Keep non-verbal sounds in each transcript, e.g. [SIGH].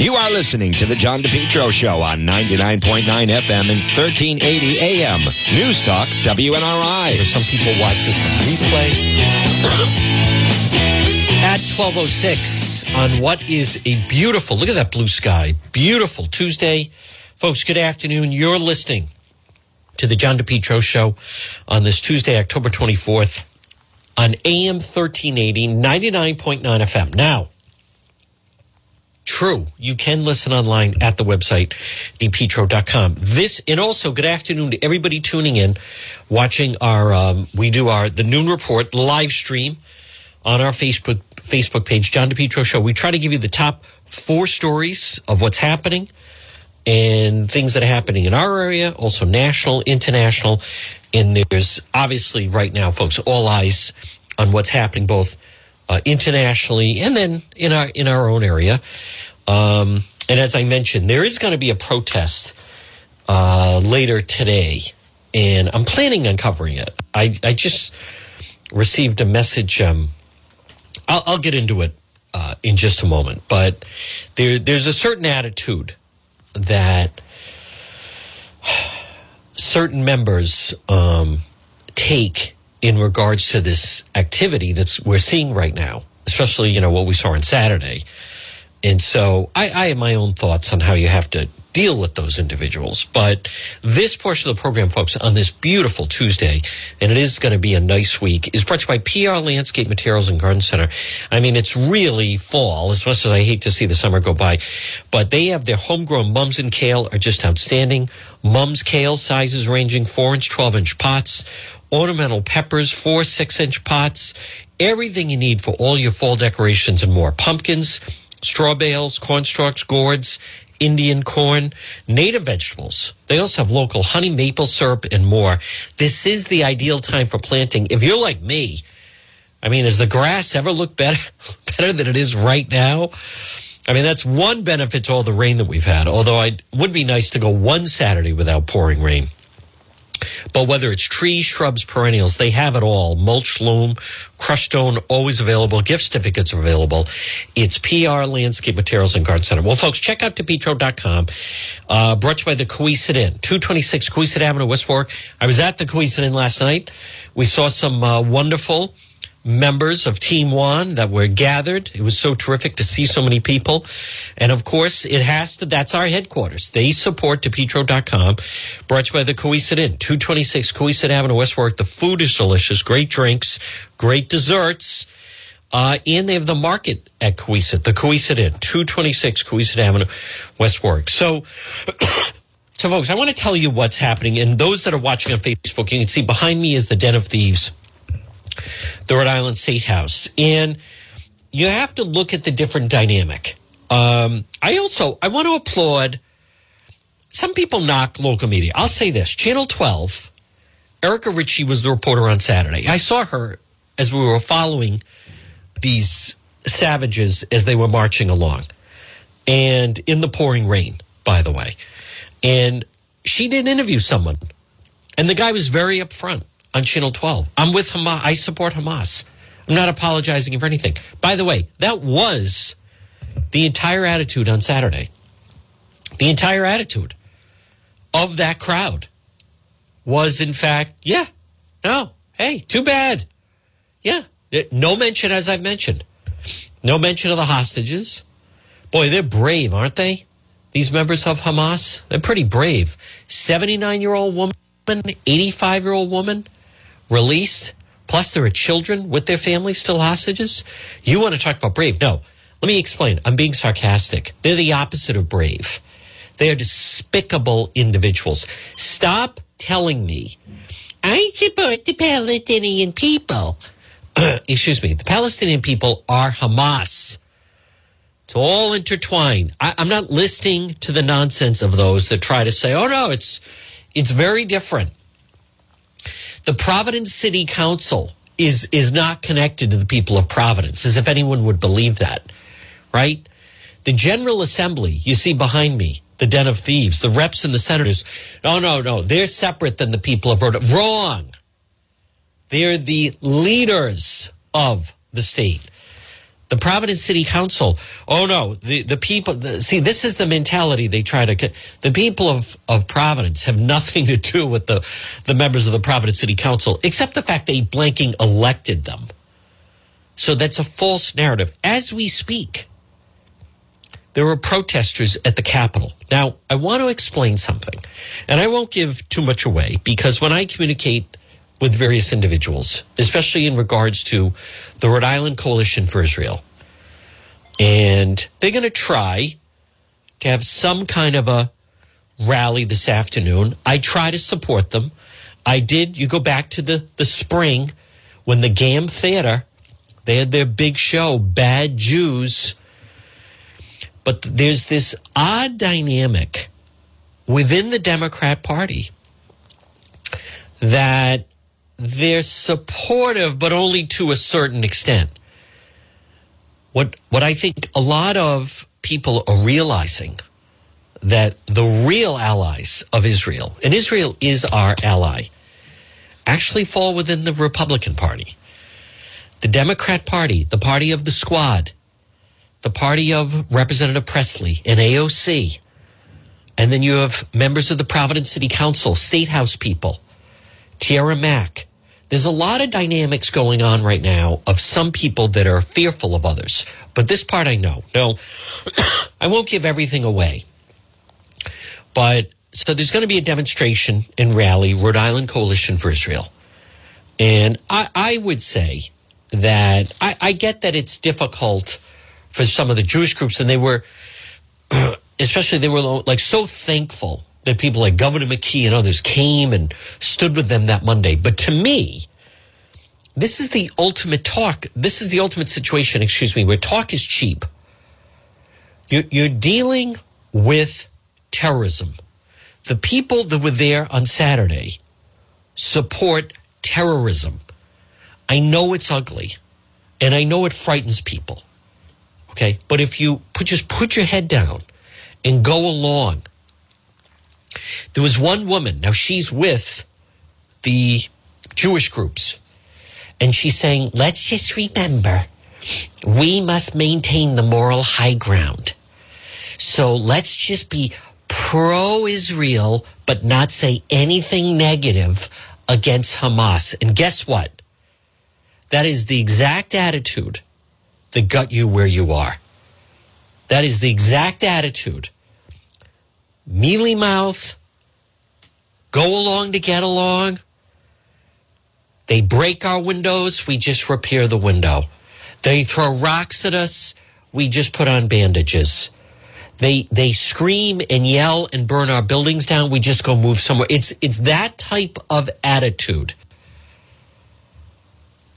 You are listening to the John DePetro Show on 99.9 FM and 1380 AM. News Talk, WNRI. For some people watch this replay. At 1206 on what is a beautiful, look at that blue sky, beautiful Tuesday. Folks, good afternoon. You're listening to the John DePetro Show on this Tuesday, October 24th on AM 1380, 99.9 FM. Now, True. You can listen online at the website, depetro.com. This, and also good afternoon to everybody tuning in, watching our, um, we do our, the noon report live stream on our Facebook, Facebook page, John DePetro Show. We try to give you the top four stories of what's happening and things that are happening in our area, also national, international. And there's obviously right now, folks, all eyes on what's happening both uh, internationally and then in our in our own area. Um, and as I mentioned, there is going to be a protest uh, later today, and I'm planning on covering it. I I just received a message. Um, I'll, I'll get into it uh, in just a moment, but there there's a certain attitude that [SIGHS] certain members um, take in regards to this activity that's we're seeing right now, especially you know what we saw on Saturday. And so I, I have my own thoughts on how you have to deal with those individuals. But this portion of the program, folks, on this beautiful Tuesday, and it is going to be a nice week, is brought to you by PR Landscape Materials and Garden Center. I mean, it's really fall, as much as I hate to see the summer go by. But they have their homegrown mums and kale are just outstanding. Mums kale sizes ranging 4 inch, 12 inch pots, ornamental peppers, 4, 6 inch pots, everything you need for all your fall decorations and more. Pumpkins, straw bales, corn stalks, gourds, Indian corn, native vegetables. They also have local honey, maple syrup, and more. This is the ideal time for planting. If you're like me, I mean, does the grass ever look better, [LAUGHS] better than it is right now? I mean, that's one benefit to all the rain that we've had. Although it would be nice to go one Saturday without pouring rain. But whether it's trees, shrubs, perennials, they have it all. Mulch, loam, crushed stone, always available. Gift certificates are available. It's PR Landscape Materials and Garden Center. Well, folks, check out depetro.com. Uh, brought to you by the Cowesett Inn, 226 Cowesett Avenue, West Warwick. I was at the Cowesett Inn last night. We saw some uh, wonderful members of Team One that were gathered. It was so terrific to see so many people. And of course, it has to, that's our headquarters. They support DePetro.com, brought to you by the Cowesett Inn, 226 Cowesett Avenue, West Warwick. The food is delicious, great drinks, great desserts. Uh, and they have the market at Cowesett, the Cowesett Inn, 226 Cowesett Avenue, West Warwick. So, [COUGHS] so folks, I want to tell you what's happening. And those that are watching on Facebook, you can see behind me is the Den of Thieves the Rhode Island State House. And you have to look at the different dynamic. Um, I also I want to applaud. Some people knock local media. I'll say this: Channel 12. Erica Ritchie was the reporter on Saturday. I saw her as we were following these savages as they were marching along, and in the pouring rain, by the way. And she did interview someone, and the guy was very upfront on Channel 12. I'm with Hamas. I support Hamas. I'm not apologizing for anything. By the way, that was the entire attitude on Saturday. The entire attitude of that crowd was, in fact, yeah, no, hey, too bad. Yeah, no mention, as I've mentioned, no mention of the hostages. Boy, they're brave, aren't they? These members of Hamas, they're pretty brave. 79 year old woman, 85 year old woman released, plus there are children with their families still hostages. You want to talk about brave? No. Let me explain. I'm being sarcastic. They're the opposite of brave. They are despicable individuals. Stop telling me I support the Palestinian people. [CLEARS THROAT] Excuse me. The Palestinian people are Hamas. It's all intertwined. I, I'm not listening to the nonsense of those that try to say, "Oh no, it's it's very different." The Providence City Council is is not connected to the people of Providence, as if anyone would believe that, right? The General Assembly, you see behind me, the den of thieves, the reps and the senators. No, no, no. They're separate than the people of Rhode Island. Wrong. They're the leaders of the state. The Providence City Council. Oh no, the the people. The, see, this is the mentality they try to. The people of of Providence have nothing to do with the the members of the Providence City Council, except the fact they blanking elected them. So that's a false narrative. As we speak, there were protesters at the Capitol. Now, I want to explain something, and I won't give too much away because when I communicate with various individuals, especially in regards to the Rhode Island Coalition for Israel. And they're going to try to have some kind of a rally this afternoon. I try to support them. I did. You go back to the, the spring when the Gamm Theater, they had their big show, Bad Jews. But there's this odd dynamic within the Democrat Party that they're supportive, but only to a certain extent. What what I think a lot of people are realizing that the real allies of Israel, and Israel is our ally, actually fall within the Republican Party. The Democrat Party, the party of the squad, the party of Representative Presley and AOC, and then you have members of the Providence City Council, State House people, Tiara Mack, there's a lot of dynamics going on right now of some people that are fearful of others. But this part I know. No, [COUGHS] I won't give everything away. But so there's going to be a demonstration and rally, Rhode Island Coalition for Israel. And I, I would say that I, I get that it's difficult for some of the Jewish groups, and they were, [COUGHS] especially, they were like so thankful that people like Governor McKee and others came and stood with them that Monday. But to me, this is the ultimate talk. This is the ultimate situation, excuse me, where talk is cheap. You're dealing with terrorism. The people that were there on Saturday support terrorism. I know it's ugly and I know it frightens people. Okay. But if you put, just put your head down and go along there was one woman, now she's with the Jewish groups, and she's saying, let's just remember we must maintain the moral high ground. So let's just be pro Israel, but not say anything negative against Hamas. And guess what? That is the exact attitude that got you where you are. That is the exact attitude mealy mouth, go along to get along. They break our windows, we just repair the window. They throw rocks at us, we just put on bandages. They they scream and yell and burn our buildings down, we just go move somewhere. It's it's that type of attitude.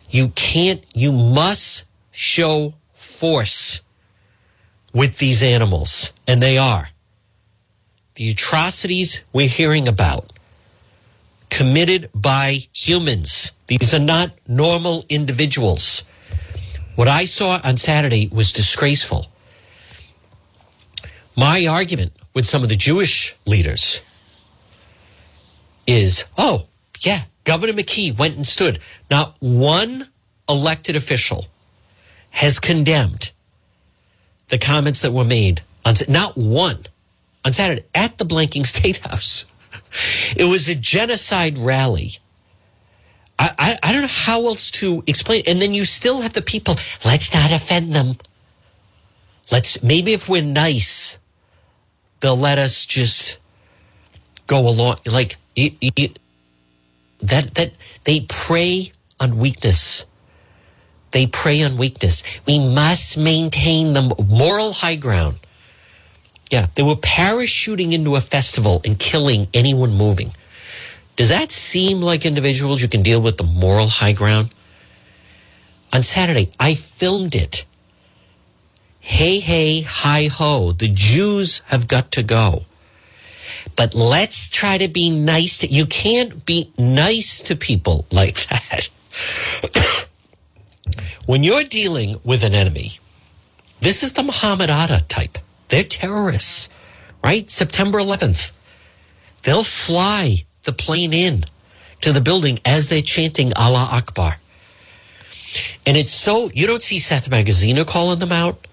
You can't you must show force with these animals, and they are the atrocities we're hearing about committed by humans. These are not normal individuals. What I saw on Saturday was disgraceful. My argument with some of the Jewish leaders is oh, yeah, Governor McKee went and stood. Not one elected official has condemned the comments that were made on not one on Saturday at the Blanking [LAUGHS] State House. It was a genocide rally. I, I, I, don't know how else to explain. It. And then you still have the people. Let's not offend them. Let's maybe if we're nice, they'll let us just go along. Like it, it, that that they prey on weakness. They prey on weakness. We must maintain the moral high ground. Yeah, they were parachuting into a festival and killing anyone moving. Does that seem like individuals you can deal with the moral high ground? On Saturday, I filmed it. Hey, hey, hi ho. The Jews have got to go. But let's try to be nice to you can't be nice to people like [LAUGHS] that. when you're dealing with an enemy, this is the Muhammad Atta type. They're terrorists, right? September 11th. They'll fly the plane in to the building as they're chanting Allah Akbar. And it's so, you don't see Seth Magaziner calling them out.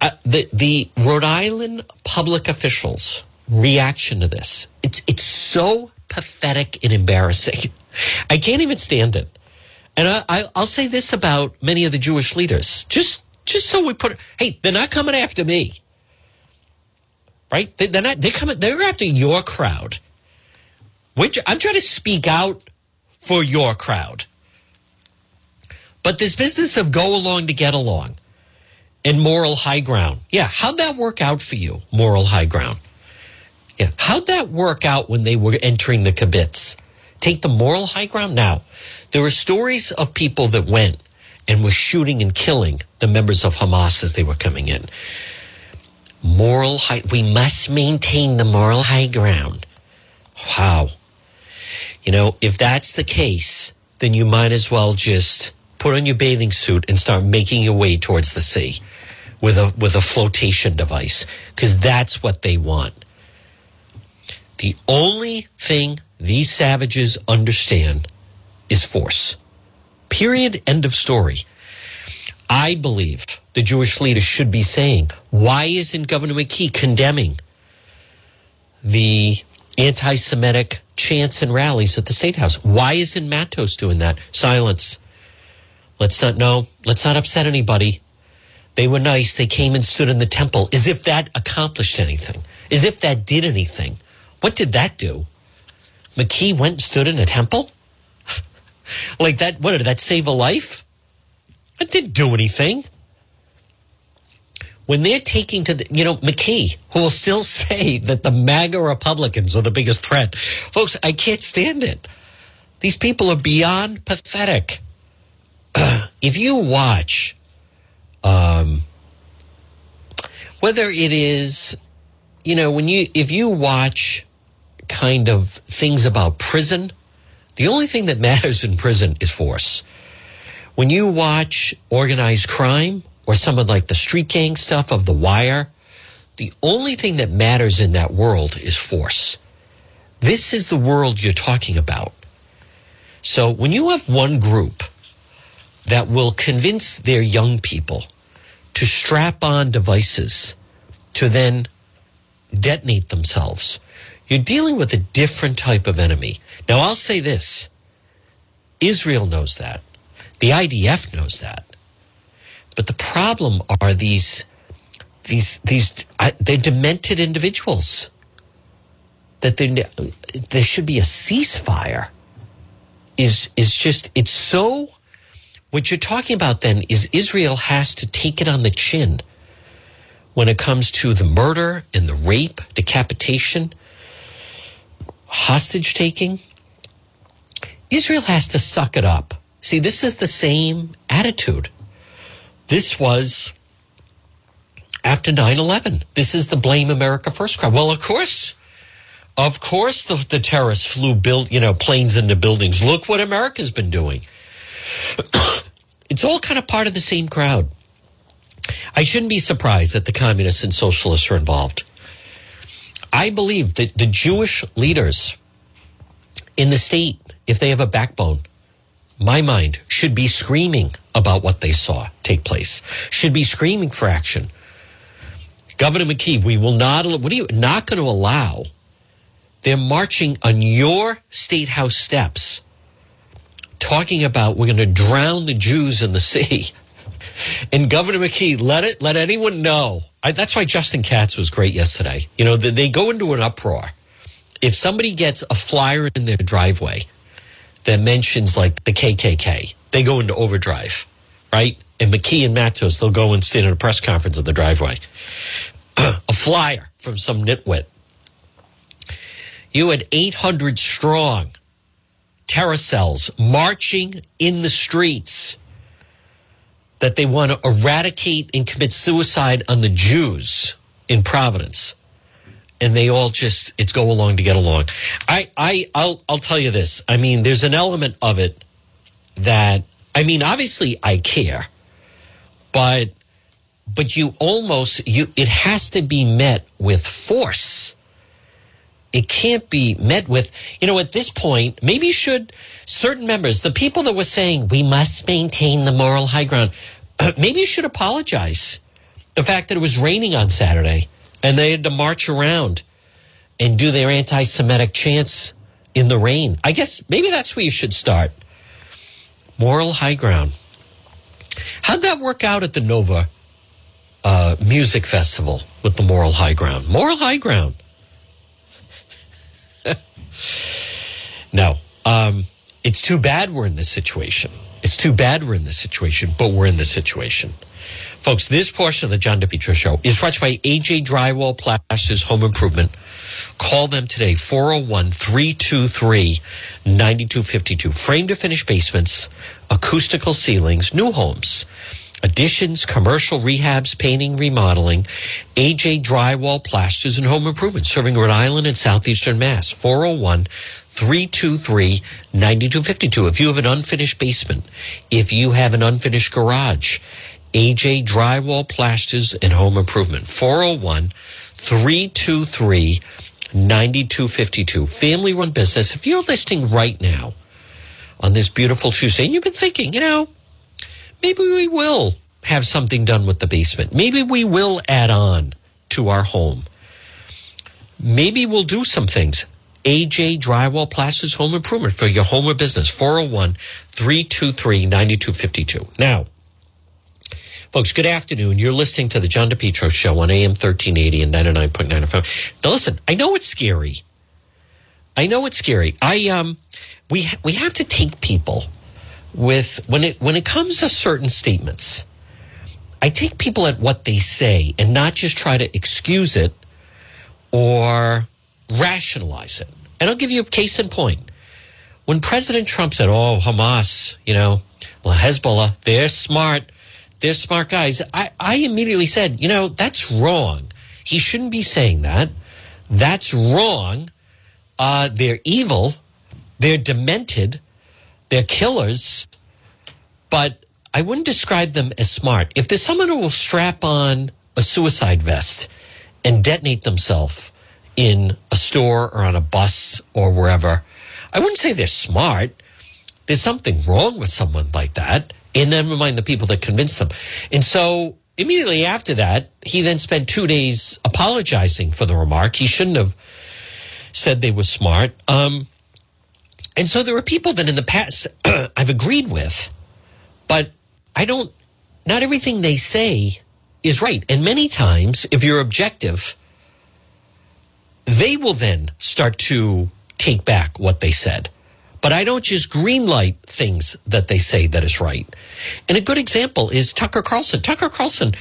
Uh, the, the Rhode Island public officials' reaction to this, it's, it's so pathetic and embarrassing. [LAUGHS] I can't even stand it. And I, I, I'll say this about many of the Jewish leaders, just, just so we put, hey, they're not coming after me right? They, are not. They're coming. They're after your crowd. Which I'm trying to speak out for your crowd. But this business of go along to get along and moral high ground. Yeah, how'd that work out for you? Moral high ground. Yeah, how'd that work out when they were entering the kibbutz? Take the moral high ground. Now, there are stories of people that went and were shooting and killing the members of Hamas as they were coming in moral high. We must maintain the moral high ground. Wow. You know, if that's the case, then you might as well just put on your bathing suit and start making your way towards the sea with a with a flotation device because that's what they want. The only thing these savages understand is force. Period. End of story. I believe the Jewish leaders should be saying. Why isn't Governor McKee condemning the anti Semitic chants and rallies at the State House? Why isn't Matos doing that? Silence. Let's not know. Let's not upset anybody. They were nice. They came and stood in the temple as if that accomplished anything, as if that did anything. What did that do? McKee went and stood in a temple? [LAUGHS] like that, what did that save a life? It didn't do anything when they're taking to the, you know, McKee, who will still [LAUGHS] say that the MAGA Republicans are the biggest threat. Folks, I can't stand it. These people are beyond pathetic. [CLEARS THROAT] if you watch, um, whether it is, you know, when you, if you watch kind of things about prison, the only thing that [LAUGHS] matters in prison is force. When you watch organized crime, or some of like the street gang stuff of The Wire, the only thing that matters in that world is force. This is the world you're talking about. So when you have one group that will convince their young people to strap on devices to then detonate themselves, you're dealing with a different type of enemy. Now, I'll say this Israel knows that, the IDF knows that. But the problem are these these these they're demented individuals. That there there should be a ceasefire. Is is just it's so. What you're talking about then is Israel has to take it on the chin when it comes to the murder and the rape, decapitation, hostage taking. Israel has to suck it up. See, this is the same attitude. This was after 9 11. This is the blame America first crowd. Well, of course. Of course, the, the terrorists flew built, you know, planes into buildings. Look what America's been doing. [COUGHS] it's all kind of part of the same crowd. I shouldn't be surprised that the communists and socialists are involved. I believe that the Jewish leaders in the state, if they have a backbone, my mind should be screaming about what they saw take place, should be screaming for action. Governor McKee, we will not, what are you not going to allow? They're marching on your state house steps, talking about we're going to drown the Jews in the sea. [LAUGHS] And Governor McKee, let it, let anyone know. I, that's why Justin Katz was great yesterday. You know, they, they go into an uproar. If somebody gets a flyer in their driveway that mentions like the KKK, they go into overdrive, right? And McKee and Matos, they'll go and stand at a press conference in the driveway. [CLEARS THROAT] a flyer from some nitwit. You had 800 strong terror cells marching in the streets that they want to eradicate and commit suicide on the Jews in Providence. And they all just it's go along to get along. I, I I'll I'll tell you this. I mean, there's an element of it that I mean, obviously I care, but but you almost you it has to be met with force. it can't be met with, you know, at this point, maybe should certain members, the people that were saying we must maintain the moral high ground, [CLEARS THROAT] maybe you should apologize. The fact that it was raining on Saturday and they had to march around and do their anti Semitic chants in the rain. I guess maybe that's where you should start. Moral high ground. How'd that work out at the Nova uh, Music Festival with the Moral High Ground? Moral High Ground. [LAUGHS] no, um, it's too bad we're in this situation. It's too bad we're in this situation, but we're in this situation. Folks, this portion of the John DePetro show is brought by AJ Drywall Plasters Home Improvement. Call them today, 401 323 9252. Frame to finish basements, acoustical ceilings, new homes, additions, commercial rehabs, painting, remodeling, AJ Drywall Plasters and Home Improvement, serving Rhode Island and Southeastern Mass. 401 323 9252. If you have an unfinished basement, if you have an unfinished garage, AJ Drywall Plasters and Home Improvement. 401 323 9252. Family run business. If you're listening right now on this beautiful Tuesday and you've been thinking, you know, maybe we will have something done with the basement. Maybe we will add on to our home. Maybe we'll do some things. AJ Drywall Plasters Home Improvement for your home or business. 401 323 9252. Now, Folks, good afternoon. You're listening to the John DePetro Show on AM 1380 and 99.9 FM. Now, listen, I know it's scary. I know it's scary. I um, we we have to take people with when it when it comes to certain statements. I take people at what they say and not just try to excuse it or rationalize it. And I'll give you a case in point. When President Trump said, "Oh, Hamas, you know, well, Hezbollah, they're smart." They're smart guys. I, I immediately said, you know, that's wrong. He shouldn't be saying that. That's wrong. Uh, they're evil. They're demented. They're killers. But I wouldn't describe them as smart. If there's someone who will strap on a suicide vest and detonate themselves in a store or on a bus or wherever, I wouldn't say they're smart. There's something wrong with someone like that and never mind the people that convinced them. And so immediately after that, he then spent two days apologizing for the remark. He shouldn't have said they were smart. Um, and so there are people that in the past [CLEARS THROAT] I've agreed with, but I don't, not everything they say is right. And many times, if you're objective, they will then start to take back what they said. But I don't just greenlight things that they say that is right. And a good example is Tucker Carlson. Tucker Carlson,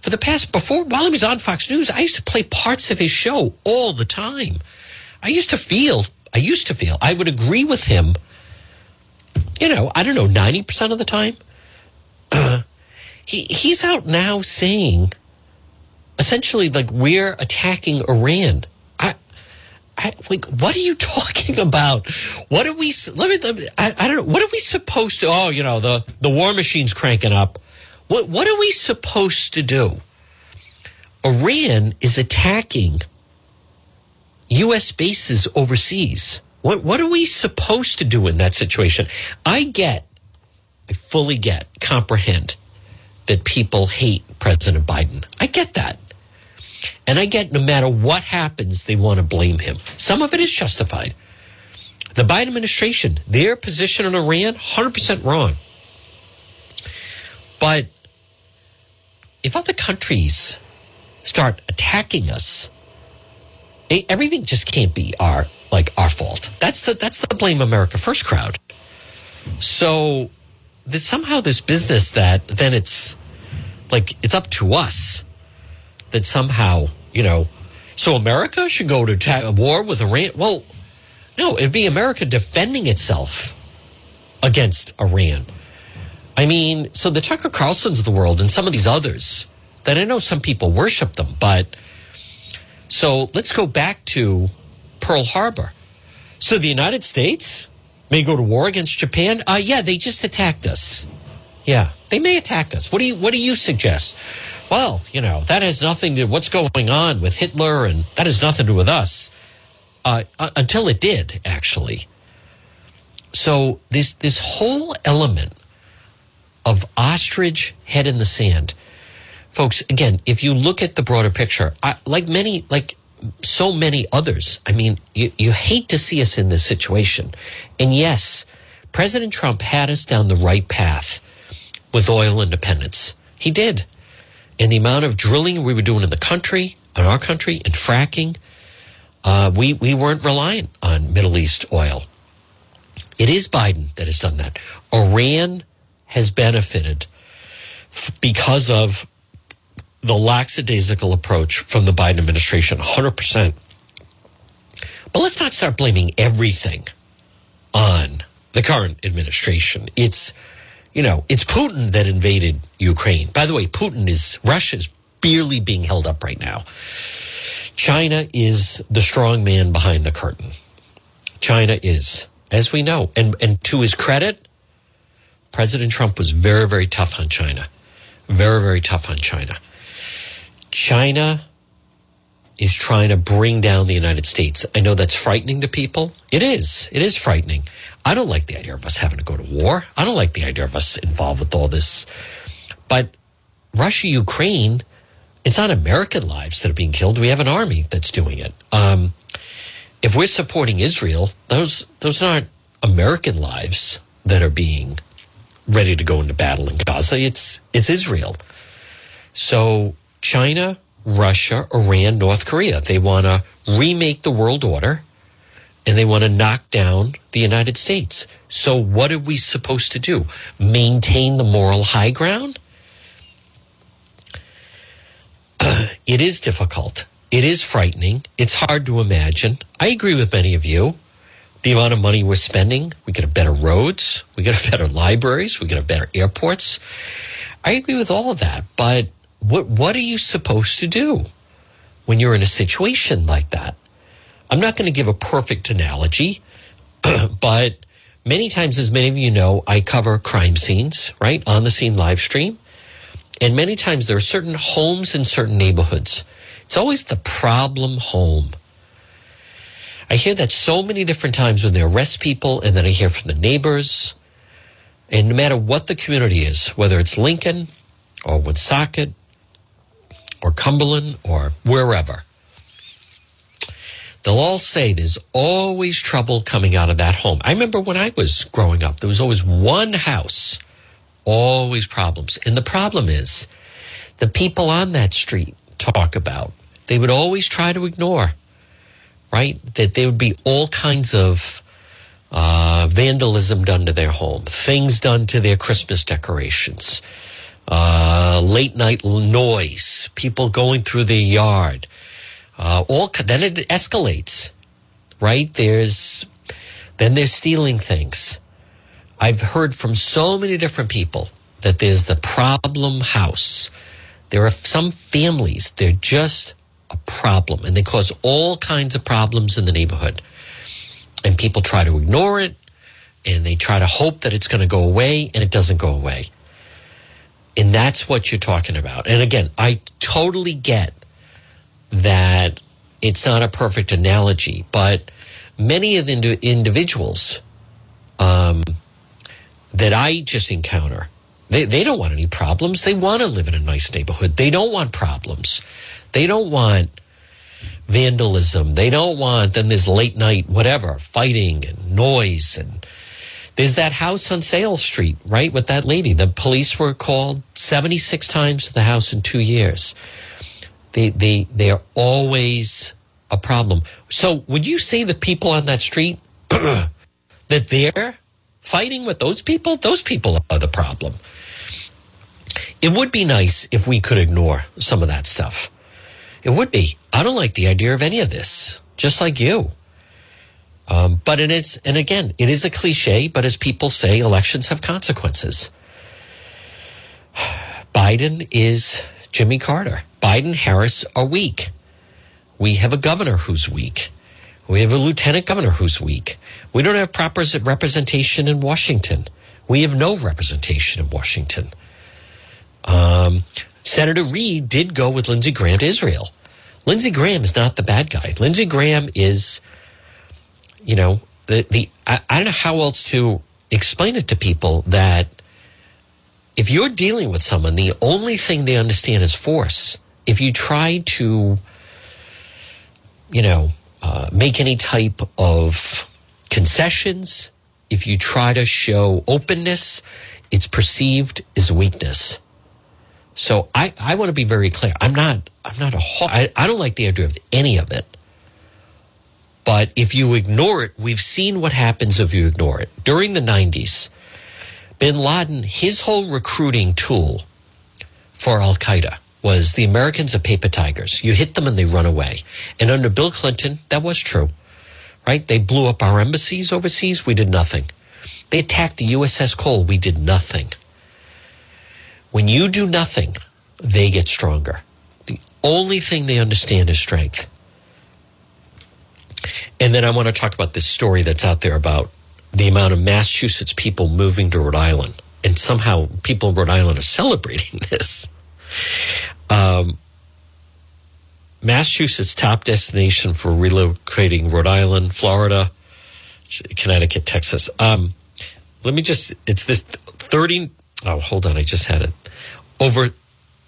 for the past, before, while he was on Fox News, I used to play parts of his show all the time. I used to feel, I used to feel, I would agree with him, you know, I don't know, 90% of the time. [CLEARS THROAT] He, he's out now saying, essentially, like, we're attacking Iran. I, like, what are you talking about? What are we? Let me. Let me I, I, don't know. What are we supposed to? Oh, you know, the the war machine's cranking up. What What are we supposed to do? Iran is attacking U.S. bases overseas. What What are we supposed to do in that situation? I get, I fully get, comprehend that people hate President Biden. I get that. And I get no matter what happens, they want to blame him. Some of it is justified. The Biden administration, their position on Iran, 100% wrong. But if other countries start attacking us, everything just can't be our like our fault. That's the that's the blame America first crowd. So there's somehow this business that then it's like it's up to us that somehow, you know, so America should go to ta- war with Iran. Well, no, it'd be America defending itself against Iran. I mean, so the Tucker Carlsons of the world and some of these others that I know some people worship them, but so let's go back to Pearl Harbor. So the United States may go to war against Japan. Uh, yeah, they just attacked us. Yeah, they may attack us. What do you What do you suggest? Well, you know that has nothing to what's going on with Hitler, and that has nothing to do with us. uh, uh, until it did, actually. So this this whole element of ostrich head in the sand, folks. Again, if you look at the broader picture, I, like many, like so many others, I mean, you, you hate to see us in this situation. And yes, President Trump had us down the right path with oil independence. He did. And the amount of drilling we were doing in the country, in our country, and fracking, uh, we, we weren't reliant on Middle East oil. It is Biden that has done that. Iran has benefited f- because of the lackadaisical approach from the Biden administration, 100%. But let's not start blaming everything on the current administration. It's, you know, it's Putin that invaded Ukraine. By the way, Putin is, Russia's barely being held up right now. China is the strong man behind the curtain. China is, as we know. And, and to his credit, President Trump was very, very tough on China. Very, very tough on China. China is trying to bring down the United States. I know that's frightening to people. It is. It is frightening. I don't like the idea of us having to go to war. I don't like the idea of us involved with all this. But Russia, Ukraine, it's not American lives that are being killed. We have an army that's doing it. Um, if we're supporting Israel, those those aren't American lives that are being ready to go into battle in Gaza. It's it's Israel. So China, Russia, Iran, North Korea, they want to remake the world order and they want to knock down the United States. So what are we supposed to do? Maintain the moral high ground? [CLEARS THROAT] it is difficult. It is frightening. It's hard to imagine. I agree with many of you. The amount of money we're spending, we get better roads, we get better [LAUGHS] libraries, we get better airports. I agree with all of that, but what what are you supposed to do when you're in a situation like that? I'm not going to give a perfect analogy, [CLEARS THROAT] but many times, as many of you know, I cover crime scenes, right, on the scene live stream. And many times there are certain homes in certain neighborhoods. It's always the problem home. I hear that so many different times when they arrest people, and then I hear from the neighbors. And no matter what the community is, whether it's Lincoln or Woonsocket or Cumberland or wherever, they'll all say there's always trouble coming out of that home. I remember when I was growing up, there was always one house, always problems. And the problem is the people on that street talk about, they would always try to ignore, right? That there would be all kinds of uh, vandalism done to their home, things done to their Christmas decorations, uh, late night noise, people going through the yard. Uh, all then it escalates, right? There's then they're stealing things. I've heard from so many different people that there's the problem house. There are some families, they're just a problem and they cause all kinds of problems in the neighborhood. And people try to ignore it and they try to hope that it's going to go away and it doesn't go away. And that's what you're talking about. And again, I totally get that it's not a perfect analogy, but many of the individuals um, that I just encounter, they, they don't want any problems. They want to live in a nice neighborhood. They don't want problems. They don't want vandalism. They don't want, then there's late night, whatever, fighting and noise. And there's that house on Sale Street, right, with that lady. The police were called 76 times to the house in two years. They, they, they are always a problem. So would you say the people on that street [CLEARS THROAT] that they're fighting with those people? Those people are the problem. It would be nice if we could ignore some of that stuff. It would be. I don't like the idea of any of this, just like you. Um, but it is, and again, it is a cliche, but as people say, elections have consequences. [SIGHS] Biden is Jimmy Carter. Biden, Harris are weak. We have a governor who's weak. We have a lieutenant governor who's weak. We don't have proper representation in Washington. We have no representation in Washington. Um, Senator Reed did go with Lindsey Graham to Israel. Lindsey Graham is not the bad guy. Lindsey Graham is you know, the, the I, I don't know how else to explain it to people that if you're dealing with someone, the only thing they understand is force. If you try to, you know, uh, make any type of concessions, if you try to show openness, it's perceived as weakness. So I, I want to be very clear. I'm not I'm not a I, I don't like the idea of any of it. But if you ignore it, we've seen what happens if you ignore it. During the 90s, bin Laden, his whole recruiting tool for Al Qaeda was the Americans are paper tigers. You hit them and they run away. And under Bill Clinton, that was true, right? They blew up our embassies overseas. We did nothing. They attacked the USS Cole. We did nothing. When you do nothing, they get stronger. The only thing they understand is strength. And then I want to talk about this story that's out there about the amount of Massachusetts people moving to Rhode Island. And somehow people in Rhode Island are celebrating [LAUGHS] this. Um, Massachusetts top destination for relocating Rhode Island, Florida, Connecticut, Texas. Um, let me just, it's this 30, oh, hold on, I just had it. Over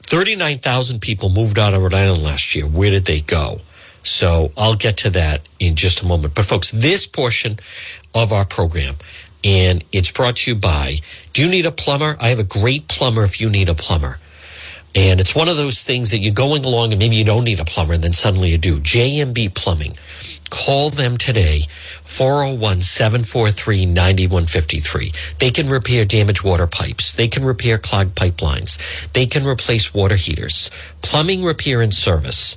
39,000 people moved out of Rhode Island last year. Where did they go? So I'll get to that in just a moment. But folks, this portion of our program, and it's brought to you by, do you need a plumber? I have a great plumber if you need a plumber. And it's one of those things that you're going along and maybe you don't need a plumber and then suddenly you do. JMB Plumbing. Call them today, 401 743 9153. They can repair damaged water pipes. They can repair clogged pipelines. They can replace water heaters. Plumbing repair and service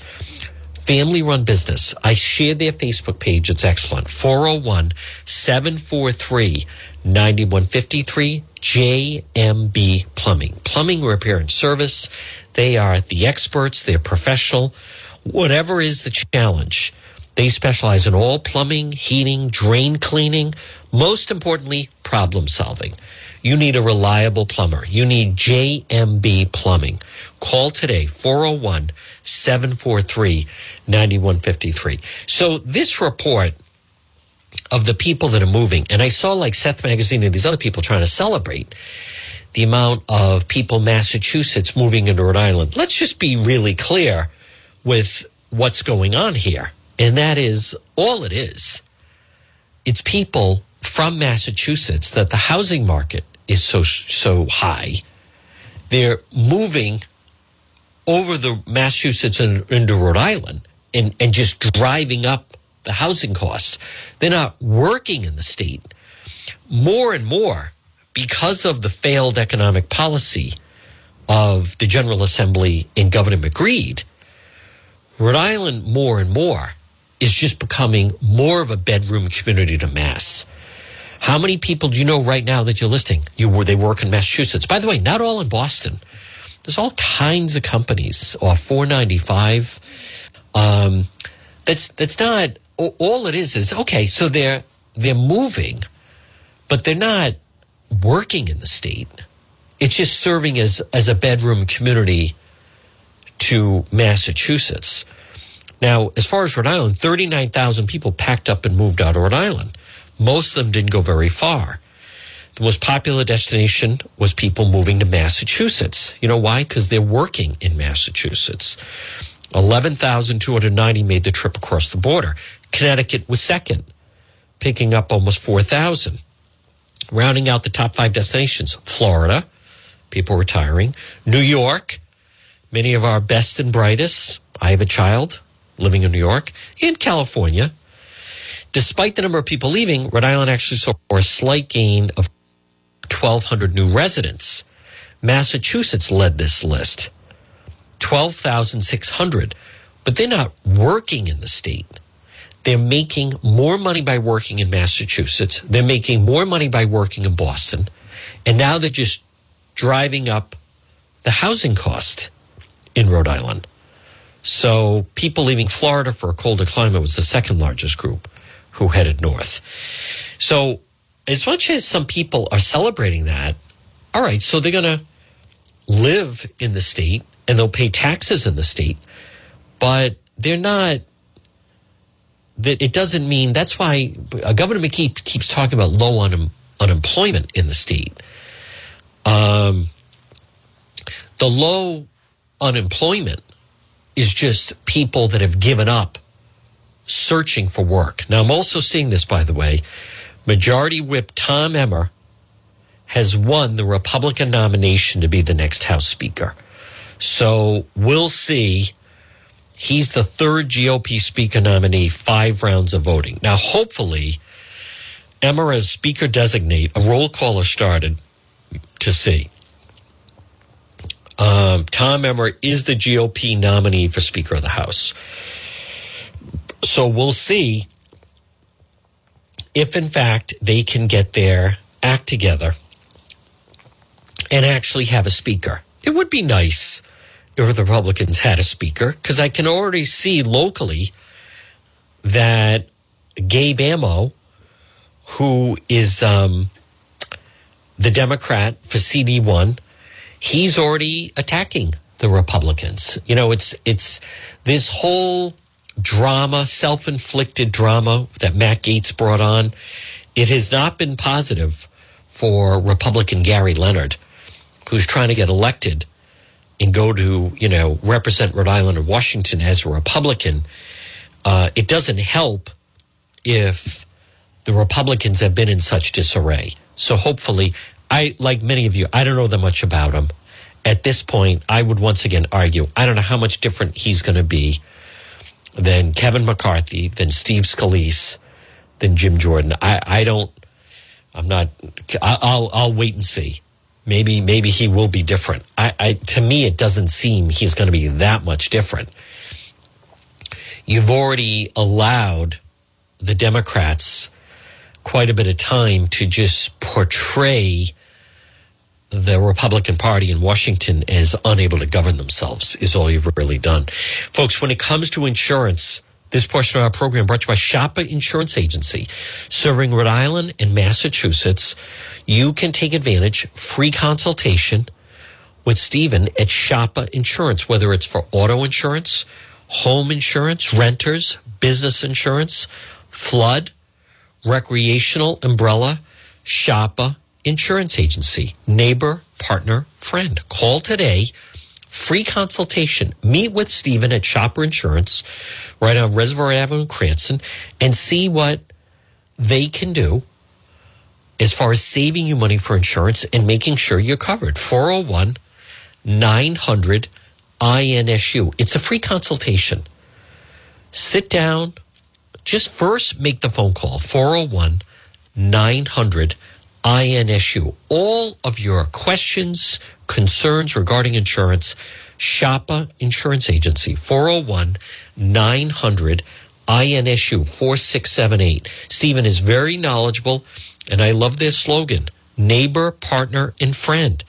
family run business. I share their Facebook page. It's excellent. 401 743 9153 JMB Plumbing. Plumbing repair and service. They are the experts, they're professional. Whatever is the challenge, they specialize in all plumbing, heating, drain cleaning, most importantly, problem solving. You need a reliable plumber. You need JMB Plumbing. Call today, 401 743 9153. So, this report of the people that are moving, and I saw like Seth Magaziner and these other people trying to celebrate the amount of people Massachusetts moving into Rhode Island. Let's just be really clear with what's going on here. And that is all it is. It's people from Massachusetts that the housing market is so so high. They're moving over the Massachusetts and into Rhode Island and, and just driving up the housing costs. They're not working in the state. More and more, because of the failed economic policy of the General Assembly and Governor McGreed, Rhode Island more and more is just becoming more of a bedroom community to mass. How many people do you know right now that you're listing? You were they work in Massachusetts. By the way, not all in Boston. There's all kinds of companies off 495. Um, that's that's not all it is. Is okay. So they're they're moving, but they're not working in the state. It's just serving as as a bedroom community to Massachusetts. Now, as far as Rhode Island, 39,000 people packed up and moved out of Rhode Island. Most of them didn't go very far. The most popular destination was people moving to Massachusetts. You know why? Because they're working in Massachusetts. 11,290 made the trip across the border. Connecticut was second, picking up almost 4,000. Rounding out the top five destinations Florida, people retiring, New York, many of our best and brightest. I have a child living in New York, and California. Despite the number of people leaving, Rhode Island actually saw a slight gain of 1,200 new residents. Massachusetts led this list, 12,600. But they're not working in the state. They're making more money by working in Massachusetts. They're making more money by working in Boston. And now they're just driving up the housing cost in Rhode Island. So people leaving Florida for a colder climate was the second largest group who headed north. So, as much as some people are celebrating that, all right, so they're going to live in the state and they'll pay taxes in the state, but they're not that it doesn't mean that's why Governor McKee keeps talking about low un, unemployment in the state. Um, the low unemployment is just people that have given up searching for work. Now, I'm also seeing this, by the way. Majority Whip Tom Emmer has won the Republican nomination to be the next House Speaker. So we'll see. He's the third GOP Speaker nominee, five rounds of voting. Now, hopefully, Emmer as Speaker designate, a roll call is started to see. Um, Tom Emmer is the GOP nominee for Speaker of the House. So we'll see if, in fact, they can get their act together and actually have a speaker. It would be nice if the Republicans had a speaker because I can already see locally that Gabe Amo, who is um, the Democrat for CD1, he's already attacking the Republicans. You know, it's it's this whole drama, self-inflicted drama that Matt Gaetz brought on. It has not been positive for Republican Gary Leonard, who's trying to get elected and go to, you know, represent Rhode Island and Washington as a Republican. Uh, it doesn't help if the Republicans have been in such disarray. So hopefully I, like many of you, I don't know that much about him. At this point, I would once again argue I don't know how much different he's going to be than Kevin McCarthy, than Steve Scalise, than Jim Jordan. I, I don't. I'm not. I'll I'll wait and see. Maybe maybe he will be different. I, I to me it doesn't seem he's going to be that much different. You've already allowed the Democrats quite a bit of time to just portray the Republican Party in Washington is unable to govern themselves, is all you've really done. Folks, when it comes to insurance, this portion of our program brought to you by Shoppa Insurance Agency, serving Rhode Island and Massachusetts. You can take advantage, free consultation with Stephen at Shoppa Insurance, whether it's for auto insurance, home insurance, renters, business insurance, flood, recreational umbrella, Shoppa Insurance Agency, neighbor, partner, friend. Call today. Free consultation. Meet with Stephen at Shoppa Insurance right on Reservoir Avenue Cranston and see what they can do as far as saving you money for insurance and making sure you're covered. 401 900 INSU. It's a free consultation. Sit down. Just first make the phone call 401 900 INSU. All of your questions, concerns regarding insurance, Shoppa Insurance Agency, 401 900 INSU 4678. Stephen is very knowledgeable, and I love their slogan neighbor, partner, and friend.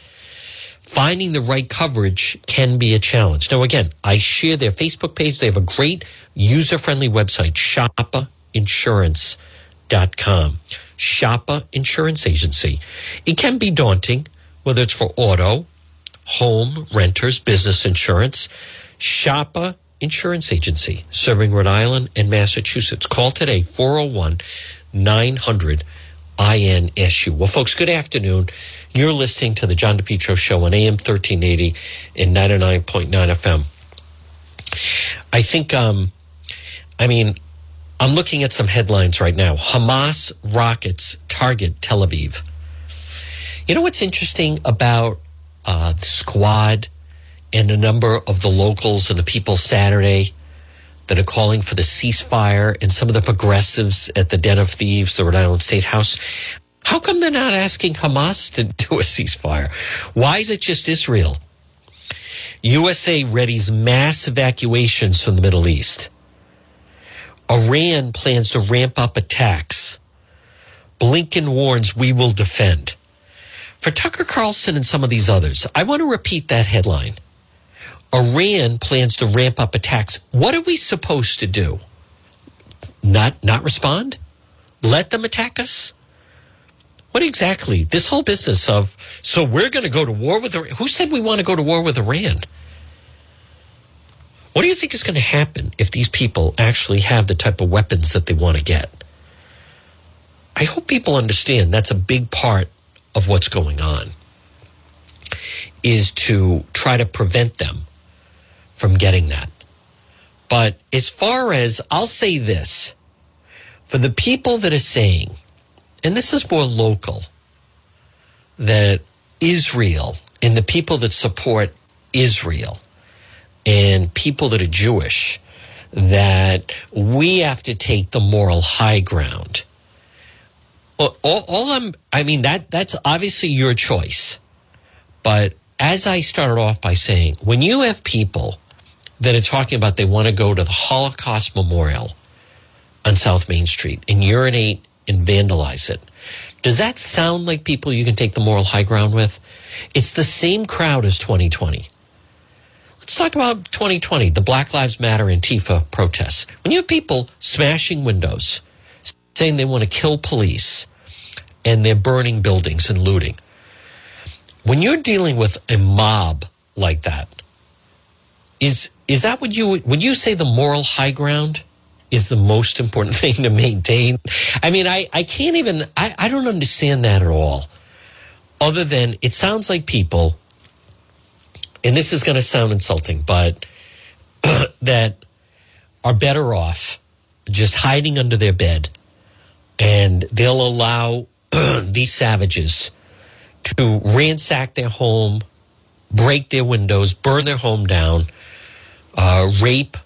Finding the right coverage can be a challenge. Now, again, I share their Facebook page. They have a great user friendly website, shoppainsurance.com. Shoppa Insurance Agency. It can be daunting, whether it's for auto, home, renters, business insurance. Shoppa Insurance Agency, serving Rhode Island and Massachusetts. Call today, 401 900 INSU. Well, folks, good afternoon. You're listening to the John DePetro Show on AM 1380 and 99.9 FM. I think, um, I mean, I'm looking at some headlines right now. Hamas rockets target Tel Aviv. You know what's interesting about uh, the squad and a number of the locals and the people Saturday that are calling for the ceasefire and some of the progressives at the Den of Thieves, the Rhode Island State House. How come they're not asking Hamas to [LAUGHS] do a ceasefire? Why is it just Israel? USA readies mass evacuations from the Middle East. Iran plans to ramp up attacks. Blinken warns we will defend. For Tucker Carlson and some of these others, I want to repeat that headline. Iran plans to ramp up attacks. What are we supposed to do? Not not respond? Let them attack us? What exactly? This whole business of so we're going to go to war with Iran. Who said we want to go to war with Iran? What do you think is going to happen if these people actually have the type of weapons that they want to get? I hope people understand that's a big part of what's going on is to try to prevent them from getting that. But as far as I'll say this, for the people that are saying, and this is more local, that Israel and the people that support Israel and people that are Jewish, that we have to take the moral high ground. All, all, I'm, I mean, that that's obviously your choice. But as I started off by saying, when you have people that are talking about they want to go to the Holocaust Memorial on South Main Street and urinate and vandalize it, does that sound like people you can take the moral high ground with? It's the same crowd as 2020. Let's talk about 2020, the Black Lives Matter Antifa protests. When you have people smashing windows, saying they want to kill police, and they're burning buildings and looting. When you're dealing with a mob like that, is is that what you would you say the moral high ground is the most important [LAUGHS] thing to maintain? I mean, I, I can't even I, I don't understand that at all. Other than it sounds like people and this is going to sound insulting, but [CLEARS THROAT] that are better off just hiding under their bed and they'll allow [CLEARS THROAT] these savages to ransack their home, break their windows, burn their home down, uh, rape,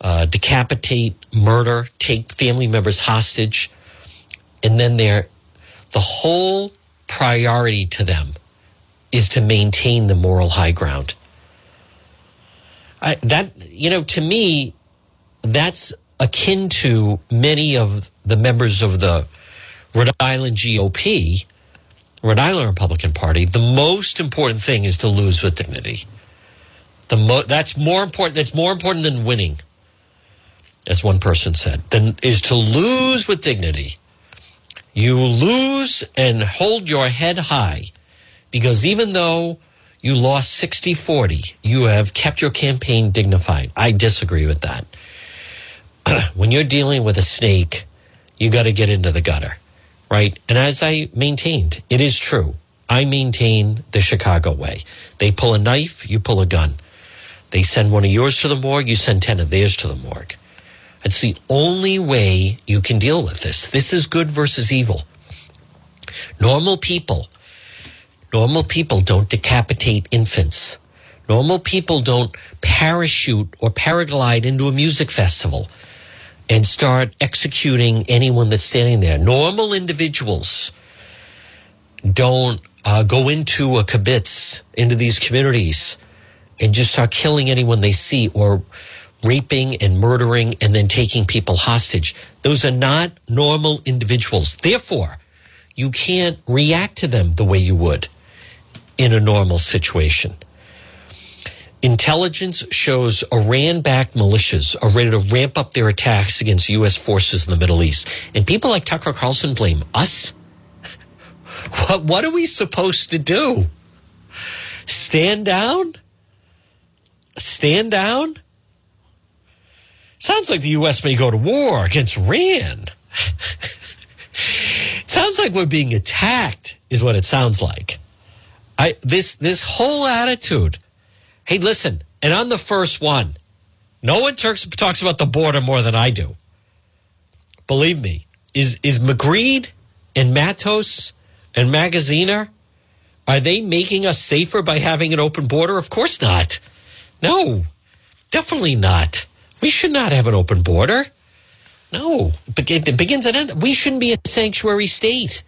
uh, decapitate, murder, take family members hostage, and then they're the whole priority to them is to maintain the moral high ground. I, that you know, to me, that's akin to many of the members of the Rhode Island GOP, Rhode Island Republican Party. The most important thing is to lose with dignity. The mo- that's more important. That's more important than winning, as one person said. Than is to lose with dignity. You lose and hold your head high because even though you lost 60 40, you have kept your campaign dignified. I disagree with that. [CLEARS THROAT] when you're dealing with a snake, you got to get into the gutter, right? And as I maintained, it is true. I maintain the Chicago way. They pull a knife, you pull a gun. They send one of yours to the morgue, you send 10 of theirs to the morgue. It's the only way you can deal with this. This is good versus evil. Normal people Normal people don't decapitate infants. Normal people don't parachute or paraglide into a music festival and start executing anyone that's standing there. Normal individuals don't uh, go into a kibbutz, into these communities, and just start killing anyone they see or raping and murdering and then taking people hostage. Those are not normal individuals. Therefore, you can't react to them the way you would in a normal situation. Intelligence shows Iran backed militias are ready to ramp up their attacks against U.S. forces in the Middle East. And people like Tucker Carlson blame us. [LAUGHS] What, what are we supposed to do? Stand down? Stand down? Sounds like the U.S. may go to war against Iran. [LAUGHS] sounds like we're being attacked, is what it sounds like. I this this whole attitude. Hey, listen, and on the first one, no one talks talks about the border more than I do. Believe me, is is Magritte and Matos and Magaziner are they making us safer by having an open border? Of course not. No, definitely not. We should not have an open border. No, it begins and ends. We shouldn't be a sanctuary state.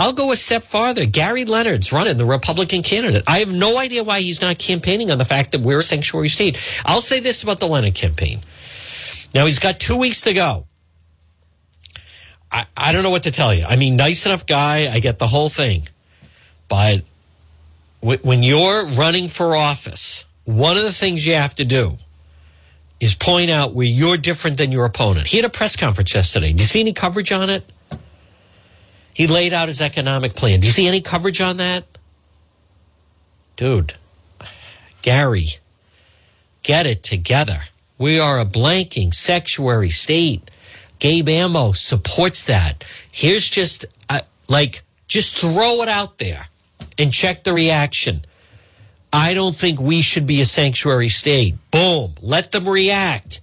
I'll go a step farther. Gary Leonard's running the Republican candidate. I have no idea why he's not campaigning on the fact that we're a sanctuary state. I'll say this about the Leonard campaign. Now he's got two weeks to go. I, I don't know what to tell you. I mean, nice enough guy. I get the whole thing. But when you're running for office, one of the things you have to do is point out where you're different than your opponent. He had a press conference yesterday. Do you see any coverage on it? He laid out his economic plan. Do you see any coverage on that? Dude, Gary, get it together. We are a blanking sanctuary state. Gabe Amo supports that. Here's just uh, like, just throw it out there and check the reaction. I don't think we should be a sanctuary state. Boom. Let them react.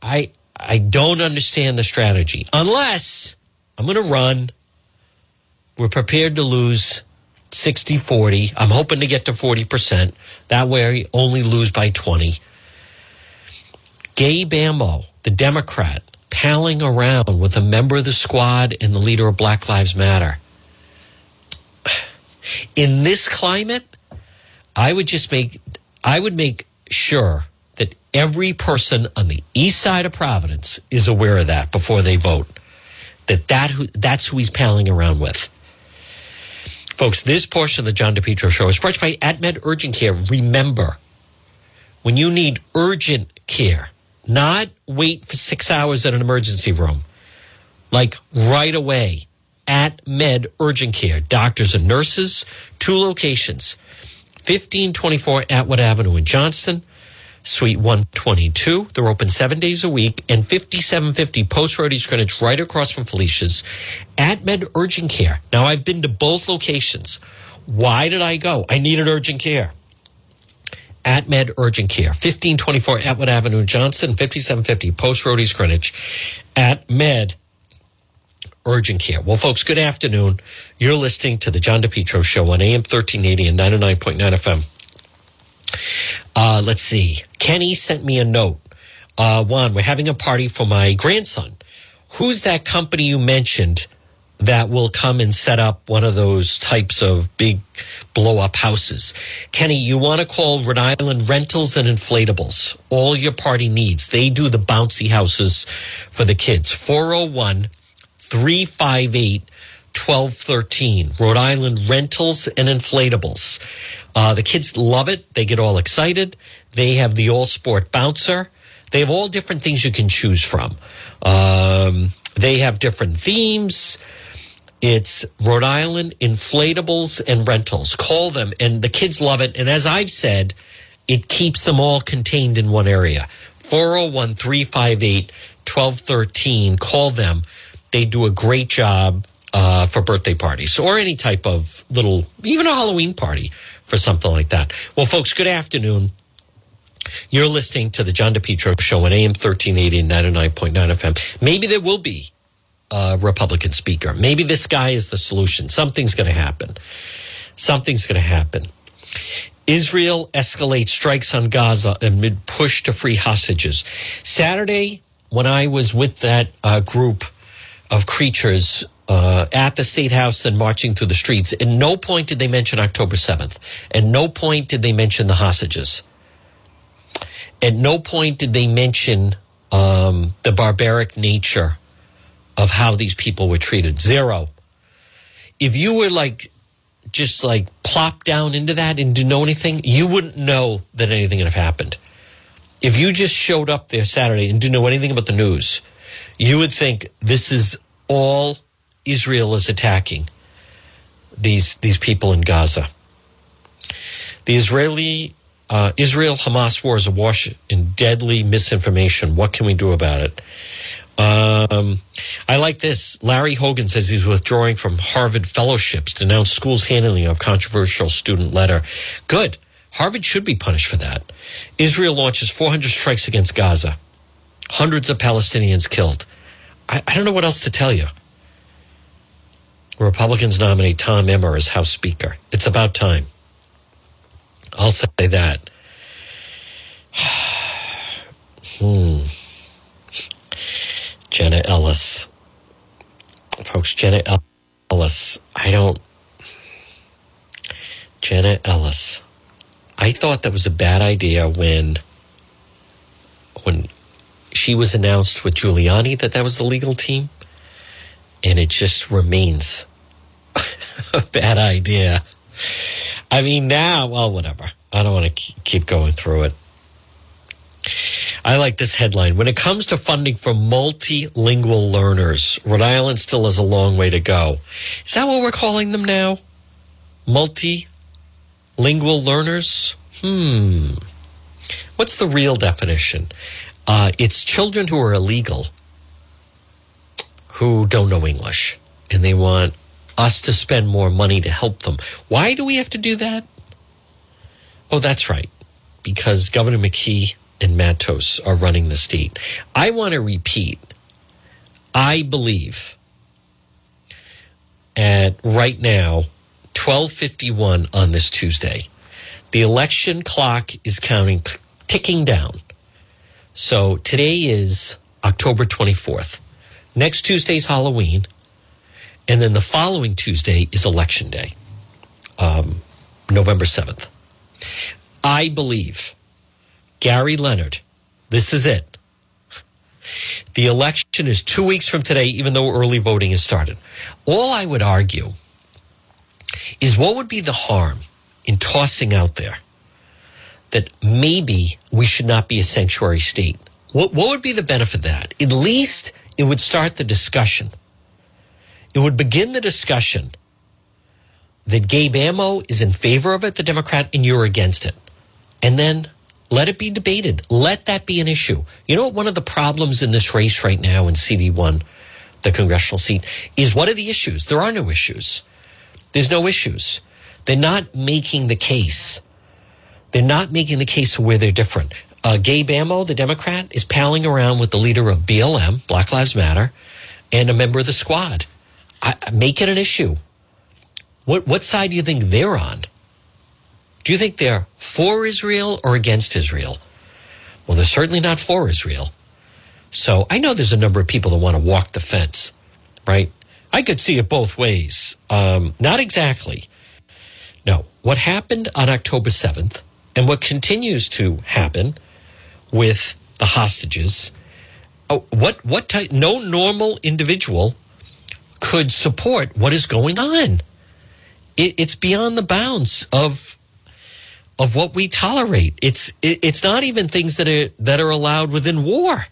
I I don't understand the strategy. Unless I'm going to run. We're prepared to lose 60 40. I'm hoping to get to 40%. That way, I only lose by 20. Gabe Amo, the Democrat, palling around with a member of the squad and the leader of Black Lives Matter. In this climate, I would just make I would make sure that every person on the east side of Providence is aware of that before they vote. That that that's who he's palling around with. Folks, this portion of the John DePetro show is brought to you by AtMed Urgent Care. Remember, when you need urgent care, not wait for six hours at an emergency room, like right away. At Med Urgent Care, doctors and nurses, two locations, 1524 Atwood Avenue in Johnston, Suite 122. They're open seven days a week, and 5750 Post Road East Greenwich, right across from Felicia's. At Med Urgent Care. Now, I've been to both locations. Why did I go? I needed urgent care. At Med Urgent Care, 1524 Atwood Avenue, Johnston, 5750 Post Road East Greenwich. At Med Urgent Care. Well, folks, good afternoon. You're listening to the John DePetro Show on AM 1380 and 99.9 FM. Uh, let's see. Kenny sent me a note. Uh, one, we're having a party for my grandson. Who's that company you mentioned that will come and set up one of those types of big blow up houses? Kenny, you want to call Rhode Island Rentals and Inflatables. All your party needs. They do the bouncy houses for the kids. 401 358 1213. Rhode Island Rentals and Inflatables. Uh, the kids love it. They get all excited. They have the all sport bouncer. They have all different things you can choose from. Um, they have different themes. It's Rhode Island inflatables and rentals. Call them, and the kids love it. And as I've said, it keeps them all contained in one area. 401 358 1213. Call them. They do a great job uh, for birthday parties or any type of little, even a Halloween party for something like that. Well, folks, good afternoon. You're listening to the John DePetro show on AM 1380 and 99.9 FM. Maybe there will be a Republican speaker. Maybe this guy is the solution. Something's going to happen. Something's going to happen. Israel escalates strikes on Gaza amid push to free hostages. Saturday, when I was with that uh, group of creatures uh, at the state house and marching through the streets. At no point did they mention October 7th. At no point did they mention the hostages. At no point did they mention um, the barbaric nature of how these people were treated. Zero. If you were like, just like plop down into that and didn't know anything, you wouldn't know that anything had happened. If you just showed up there Saturday and didn't know anything about the news, you would think this is all Israel is attacking these these people in Gaza. The Israeli uh, Israel Hamas war is awash in deadly misinformation. What can we do about it? Um, I like this. Larry Hogan says he's withdrawing from Harvard fellowships, denounced school's handling of controversial student letter. Good. Harvard should be punished for that. Israel launches 400 strikes against Gaza. Hundreds of Palestinians killed. I, I don't know what else to tell you. Republicans nominate Tom Emmer as House Speaker. It's about time. I'll say that. [SIGHS] hmm. Jenna Ellis. Folks, Jenna Ellis. I don't. Jenna Ellis. I thought that was a bad idea when when she was announced with Giuliani that that was the legal team, and it just remains a bad idea. I mean, now, well, whatever. I don't want to keep going through it. I like this headline. When it comes to funding for multilingual learners, Rhode Island still has a long way to go. Is that what we're calling them now? Multilingual learners? Hmm. What's the real definition? Uh, it's children who are illegal who don't know English and they want us to spend more money to help them. Why do we have to do that? Oh, that's right. Because Governor McKee and Matos are running the state. I want to repeat I believe at right now 1251 on this Tuesday. The election clock is counting ticking down. So today is October 24th. Next Tuesday's Halloween. And then the following Tuesday is Election Day, um, November 7th. I believe Gary Leonard, this is it. The election is two weeks from today, even though early voting has started. All I would argue is what would be the harm in tossing out there that maybe we should not be a sanctuary state? What, what would be the benefit of that? At least it would start the discussion. It would begin the discussion that Gabe Amo is in favor of it, the Democrat, and you're against it. And then let it be debated. Let that be an issue. You know what? One of the problems in this race right now in CD1, the congressional seat, is what are the issues? There are no issues. There's no issues. They're not making the case. They're not making the case where they're different. Uh, Gabe Amo, the Democrat, is palling around with the leader of BLM, Black Lives Matter, and a member of the squad. I, make it an issue. What, what side do you think they're on? Do you think they're for Israel or against Israel? Well, they're certainly not for Israel. So I know there's a number of people that want to walk the fence, right? I could see it both ways. Um, not exactly. No. What happened on October 7th and what continues to happen with the hostages, oh, what, what type, no normal individual could support what is going on. It, it's beyond the bounds of of what we tolerate. It's it, it's not even things that are that are allowed within war.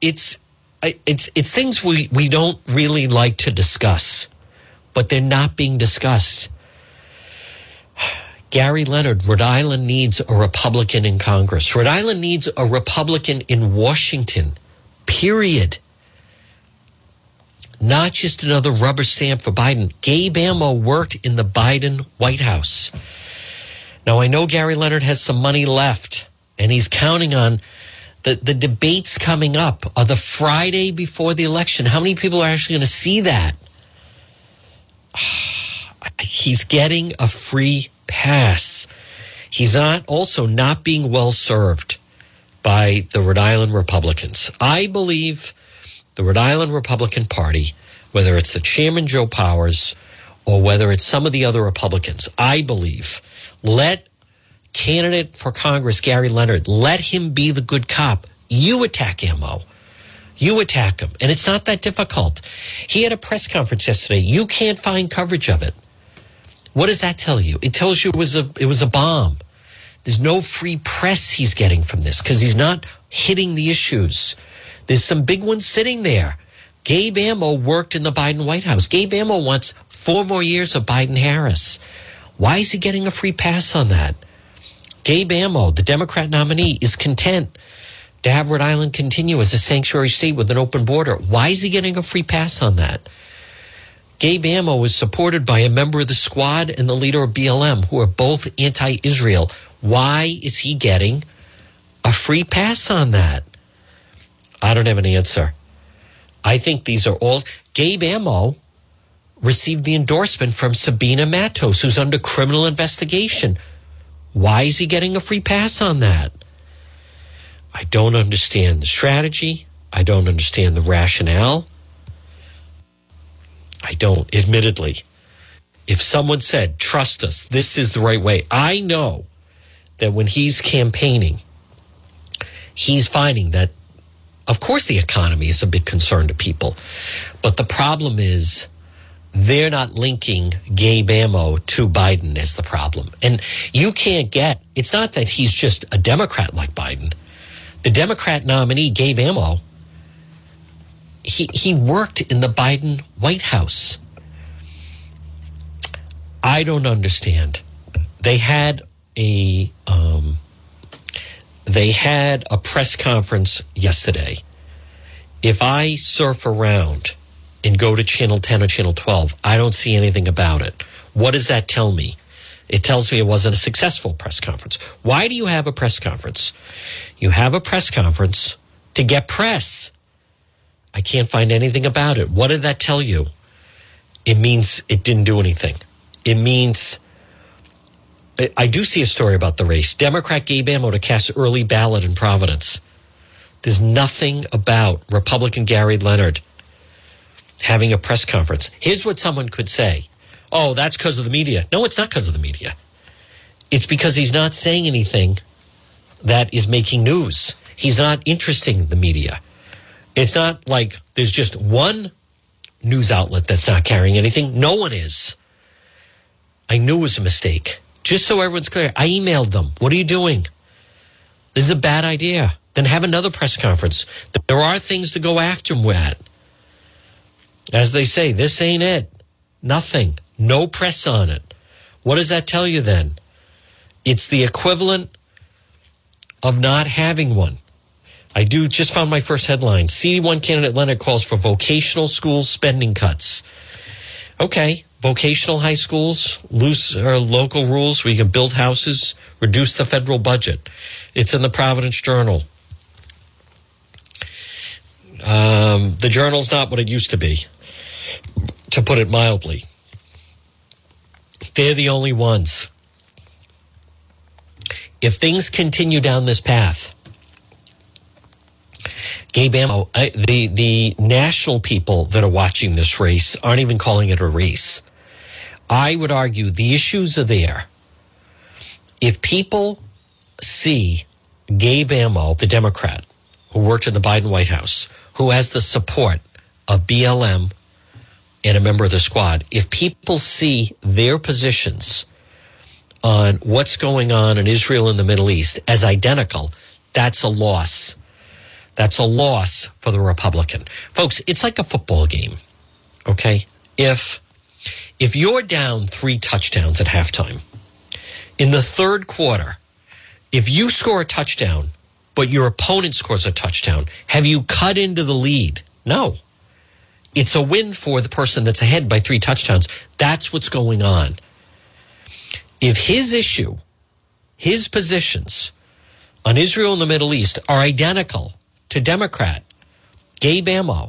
It's it's it's things we we don't really like to discuss, but they're not being discussed. [SIGHS] Gary Leonard, Rhode Island needs a Republican in Congress. Rhode Island needs a Republican in Washington. Period. Not just another rubber stamp for Biden. Gabe Amo worked in the Biden White House. Now, I know Gary Leonard has some money left, and he's counting on the, the debates coming up are the Friday before the election. How many people are actually going to see that? [SIGHS] He's getting a free pass. He's not also not being well served by the Rhode Island Republicans. I believe the Rhode Island Republican Party, whether it's the chairman Joe Powers or whether it's some of the other Republicans, I believe let candidate for Congress, Gary Leonard, let him be the good cop. You attack Amo. You attack him. And it's not that difficult. He had a press conference yesterday. You can't find coverage of it. What does that tell you? It tells you it was a it was a bomb. There's no free press he's getting from this because he's not hitting the issues. There's some big ones sitting there. Gabe Amo worked in the Biden White House. Gabe Amo wants four more years of Biden Harris. Why is he getting a free pass on that? Gabe Amo, the Democrat nominee, is content to have Rhode Island continue as a sanctuary state with an open border. Why is he getting a free pass on that? Gabe Amo was supported by a member of the squad and the leader of BLM, who are both anti Israel. Why is he getting a free pass on that? I don't have an answer. I think these are all. Gabe Amo received the endorsement from Sabina Matos, who's under criminal investigation. Why is he getting a free pass on that? I don't understand the strategy. I don't understand the rationale. I don't, admittedly. If someone said, trust us, this is the right way, I know that when he's campaigning, he's finding that, of course, the economy is a big concern to people. But the problem is, they're not linking Gabe Amo to Biden as the problem. And you can't get, it's not that he's just a Democrat like Biden. The Democrat nominee, Gabe Amo, he, he worked in the Biden White House. I don't understand. They had a um, they had a press conference yesterday. If I surf around and go to channel 10 or channel 12, I don't see anything about it. What does that tell me? It tells me it wasn't a successful press conference. Why do you have a press conference? You have a press conference to get press. I can't find anything about it. What did that tell you? It means it didn't do anything. It means I do see a story about the race. Democrat Gabe Amo to cast early ballot in Providence. There's nothing about Republican Gary Leonard having a press conference. Here's what someone could say Oh, that's because of the media. No, it's not because of the media. It's because he's not saying anything that is making news. He's not interesting the media. It's not like there's just one news outlet that's not carrying anything. No one is. I knew it was a mistake. Just so everyone's clear, I emailed them. What are you doing? This is a bad idea. Then have another press conference. There are things to go after with. As they say, this ain't it. Nothing. No press on it. What does that tell you then? It's the equivalent of not having one. I do just found my first headline. CD1 candidate Leonard calls for vocational school spending cuts. Okay, vocational high schools, loose local rules you can build houses, reduce the federal budget. It's in the Providence Journal. Um, the journal's not what it used to be, to put it mildly. They're the only ones. If things continue down this path, Gabe Amo, I, the the national people that are watching this race aren't even calling it a race. I would argue the issues are there. If people see Gabe Amo, the Democrat who worked in the Biden White House, who has the support of BLM and a member of the squad, if people see their positions on what's going on in Israel and the Middle East as identical, that's a loss. That's a loss for the Republican. Folks, it's like a football game. Okay? If if you're down 3 touchdowns at halftime, in the third quarter, if you score a touchdown, but your opponent scores a touchdown, have you cut into the lead? No. It's a win for the person that's ahead by three touchdowns. That's what's going on. If his issue, his positions on Israel and the Middle East are identical to Democrat Gabe Amo,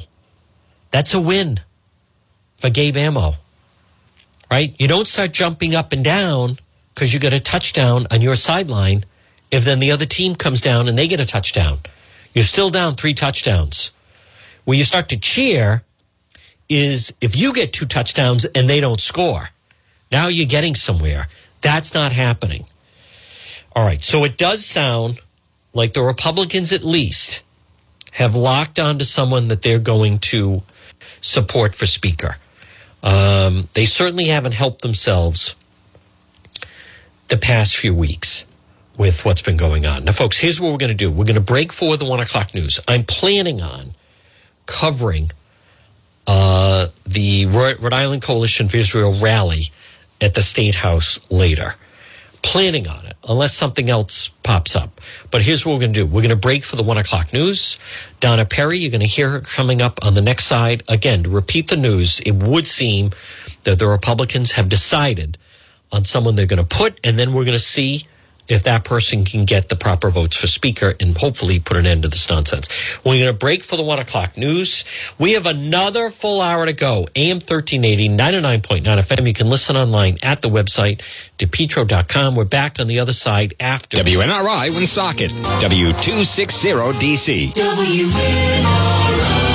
that's a win for Gabe Amo, right? You don't start jumping up and down because you get a touchdown on your sideline if then the other team comes down and they get a touchdown. You're still down three touchdowns. Where you start to cheer is if you get two touchdowns and they don't score. Now you're getting somewhere. That's not happening. All right. So it does sound like the Republicans, at least, have locked onto someone that they're going to support for Speaker. Um, they certainly haven't helped themselves the past few weeks with what's been going on. Now, folks, here's what we're going to do. We're going to break for the one o'clock news. I'm planning on covering uh, the Rhode Island Coalition for Israel rally at the State House later. Planning on it, unless something else pops up. But here's what we're going to do. We're going to break for the one o'clock news. Donna Perry, you're going to hear her coming up on the next side. Again, to repeat the news, it would seem that the Republicans have decided on someone they're going to put, and then we're going to see if that person can get the proper votes for speaker and hopefully put an end to this nonsense. We're going to break for the one o'clock news. We have another full hour to go. AM 1380, 99.9 FM. You can listen online at the website, depetro.com. We're back on the other side after. WNRI Woonsocket, W260DC. WNRI.